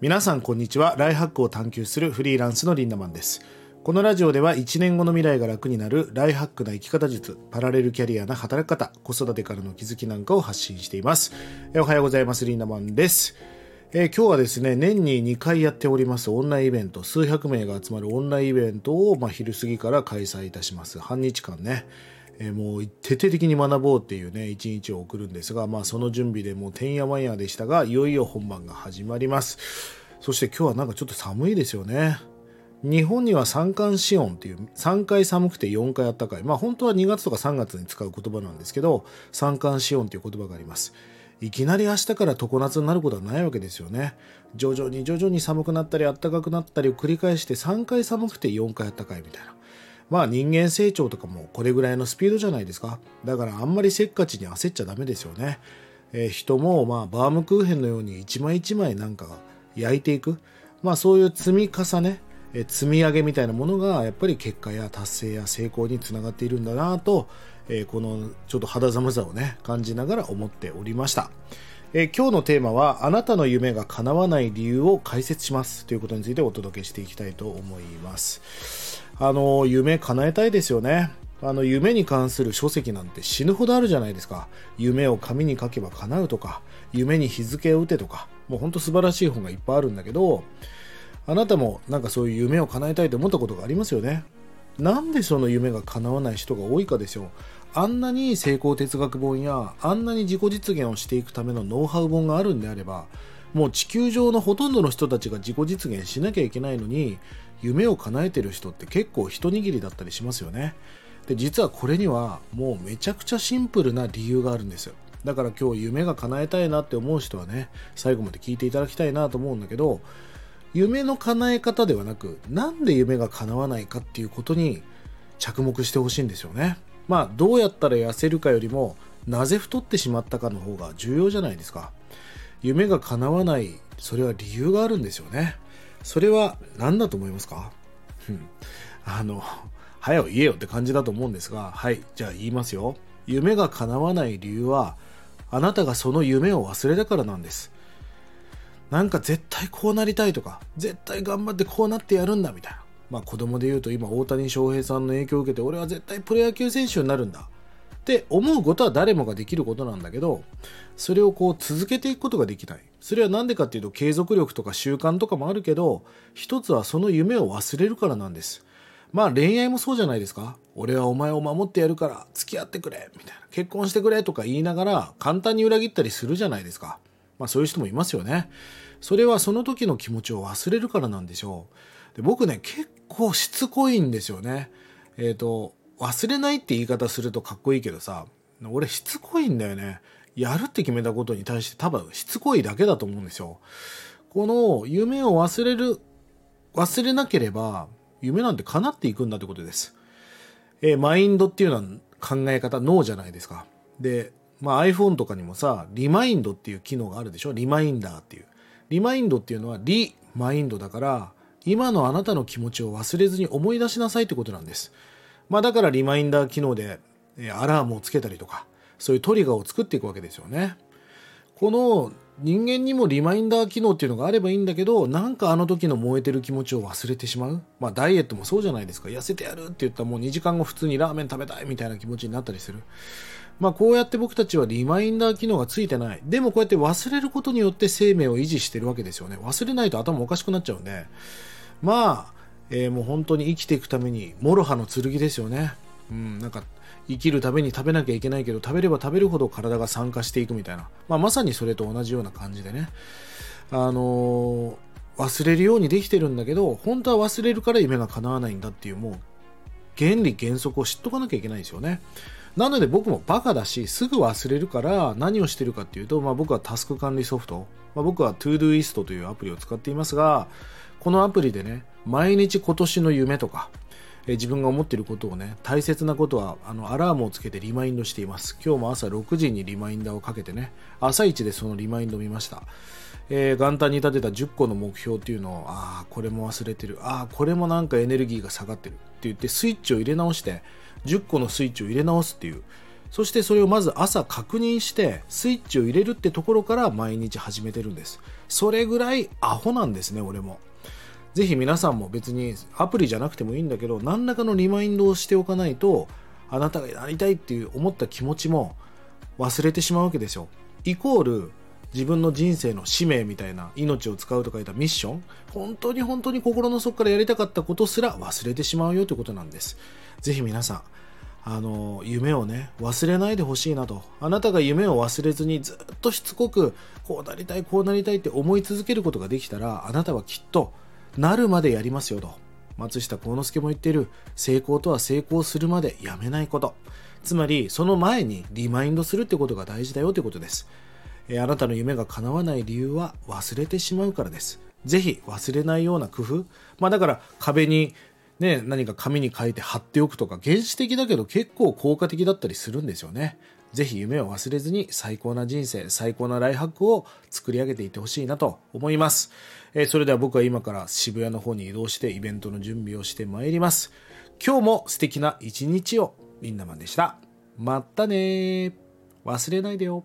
皆さんこんにちは。ライハックを探求するフリーランスのリンダマンです。このラジオでは1年後の未来が楽になるライハックな生き方術パラレルキャリアな働き方子育てからの気づきなんかを発信しています。おはようございます。リンダマンです。えー、今日はですね、年に2回やっております。オンラインイベント、数百名が集まるオンラインイベントを、まあ、昼過ぎから開催いたします。半日間ね。え、もう徹底的に学ぼうっていうね、一日を送るんですが、まあその準備でもうてんやわんやでしたが、いよいよ本番が始まります。そして今日はなんかちょっと寒いですよね。日本には三寒四温っていう3回寒くて4回暖かい。まあ本当は2月とか3月に使う言葉なんですけど、三寒四温っていう言葉があります。いきなり明日から常夏になることはないわけですよね。徐々に徐々に寒くなったり暖かくなったりを繰り返して3回寒くて4回暖かいみたいな。まあ人間成長とかもこれぐらいのスピードじゃないですか。だからあんまりせっかちに焦っちゃダメですよね。えー、人もまあバームクーヘンのように一枚一枚なんか焼いていく。まあそういう積み重ね、えー、積み上げみたいなものがやっぱり結果や達成や成功につながっているんだなと、えー、このちょっと肌寒さをね感じながら思っておりました。えー、今日のテーマはあなたの夢が叶わない理由を解説しますということについてお届けしていきたいと思います。あの、夢叶えたいですよね。あの、夢に関する書籍なんて死ぬほどあるじゃないですか。夢を紙に書けば叶うとか、夢に日付を打てとか、もうほんと素晴らしい本がいっぱいあるんだけど、あなたもなんかそういう夢を叶えたいと思ったことがありますよね。なんでその夢が叶わない人が多いかですよ。あんなに成功哲学本や、あんなに自己実現をしていくためのノウハウ本があるんであれば、もう地球上のほとんどの人たちが自己実現しなきゃいけないのに、夢を叶えてる人って結構一握りだったりしますよね。で、実はこれにはもうめちゃくちゃシンプルな理由があるんですよ。だから今日夢が叶えたいなって思う人はね、最後まで聞いていただきたいなと思うんだけど、夢の叶え方ではなく、なんで夢が叶わないかっていうことに着目してほしいんですよね。まあ、どうやったら痩せるかよりも、なぜ太ってしまったかの方が重要じゃないですか。夢が叶わない、それは理由があるんですよね。それは何だと思いますか？あの、早よ言えよって感じだと思うんですが、はい、じゃあ言いますよ。夢が叶わない理由は、あなたがその夢を忘れたからなんです。なんか絶対こうなりたいとか、絶対頑張ってこうなってやるんだみたいな。まあ子供で言うと今大谷翔平さんの影響を受けて俺は絶対プロ野球選手になるんだ。って思うことは誰もができることなんだけど、それをこう続けていくことができない。それは何でかっていうと継続力とか習慣とかもあるけど、一つはその夢を忘れるからなんです。まあ恋愛もそうじゃないですか。俺はお前を守ってやるから付き合ってくれみたいな。結婚してくれとか言いながら簡単に裏切ったりするじゃないですか。まあそういう人もいますよね。それはその時の気持ちを忘れるからなんでしょう。で僕ね、結構しつこいんですよね。えっ、ー、と、忘れないって言い方するとかっこいいけどさ、俺しつこいんだよね。やるって決めたことに対して多分しつこいだけだと思うんですよ。この夢を忘れる、忘れなければ夢なんて叶っていくんだってことです。えー、マインドっていうのは考え方、脳じゃないですか。で、まあ iPhone とかにもさ、リマインドっていう機能があるでしょ？リマインダーっていう。リマインドっていうのはリマインドだから、今のあなたの気持ちを忘れずに思い出しなさいってことなんです。まあだからリマインダー機能でアラームをつけたりとか、そういうトリガーを作っていくわけですよね。この人間にもリマインダー機能っていうのがあればいいんだけど、なんかあの時の燃えてる気持ちを忘れてしまう。まあダイエットもそうじゃないですか。痩せてやるって言ったらもう2時間後普通にラーメン食べたいみたいな気持ちになったりする。まあこうやって僕たちはリマインダー機能がついてない。でもこうやって忘れることによって生命を維持してるわけですよね。忘れないと頭おかしくなっちゃうんで。まあ、えー、もう本当に生きていくために、諸刃の剣ですよね。うん、なんか、生きるために食べなきゃいけないけど、食べれば食べるほど体が酸化していくみたいな。まあ、まさにそれと同じような感じでね。あのー、忘れるようにできてるんだけど、本当は忘れるから夢が叶わないんだっていう、もう、原理原則を知っとかなきゃいけないんですよね。なので僕もバカだし、すぐ忘れるから何をしてるかっていうと、まあ僕はタスク管理ソフト、まあ、僕は ToDoist というアプリを使っていますが、このアプリでね、毎日今年の夢とか、え自分が思っていることをね、大切なことは、あの、アラームをつけてリマインドしています。今日も朝6時にリマインダーをかけてね、朝一でそのリマインドを見ました。えー、元旦に立てた10個の目標っていうのを、ああ、これも忘れてる。ああ、これもなんかエネルギーが下がってる。って言って、スイッチを入れ直して、10個のスイッチを入れ直すっていう、そしてそれをまず朝確認してスイッチを入れるってところから毎日始めてるんですそれぐらいアホなんですね俺もぜひ皆さんも別にアプリじゃなくてもいいんだけど何らかのリマインドをしておかないとあなたがやりたいっていう思った気持ちも忘れてしまうわけですよ。イコール自分の人生の使命みたいな命を使うと書いたミッション本当に本当に心の底からやりたかったことすら忘れてしまうよということなんです。ぜひ皆さんあの夢をね忘れないでほしいなと。あなたが夢を忘れずにずっとしつこくこうなりたいこうなりたいって思い続けることができたらあなたはきっとなるまでやりますよと松下幸之助も言っている成功とは成功するまでやめないことつまりその前にリマインドするってことが大事だよってことですえあなたの夢が叶わない理由は忘れてしまうからです。ぜひ忘れないような工夫。まあだから壁にね、何か紙に書いて貼っておくとか原始的だけど結構効果的だったりするんですよね。ぜひ夢を忘れずに最高な人生、最高なライハックを作り上げていってほしいなと思います。えー、それでは僕は今から渋谷の方に移動してイベントの準備をしてまいります。今日も素敵な一日を。リンダマンでした。またね忘れないでよ。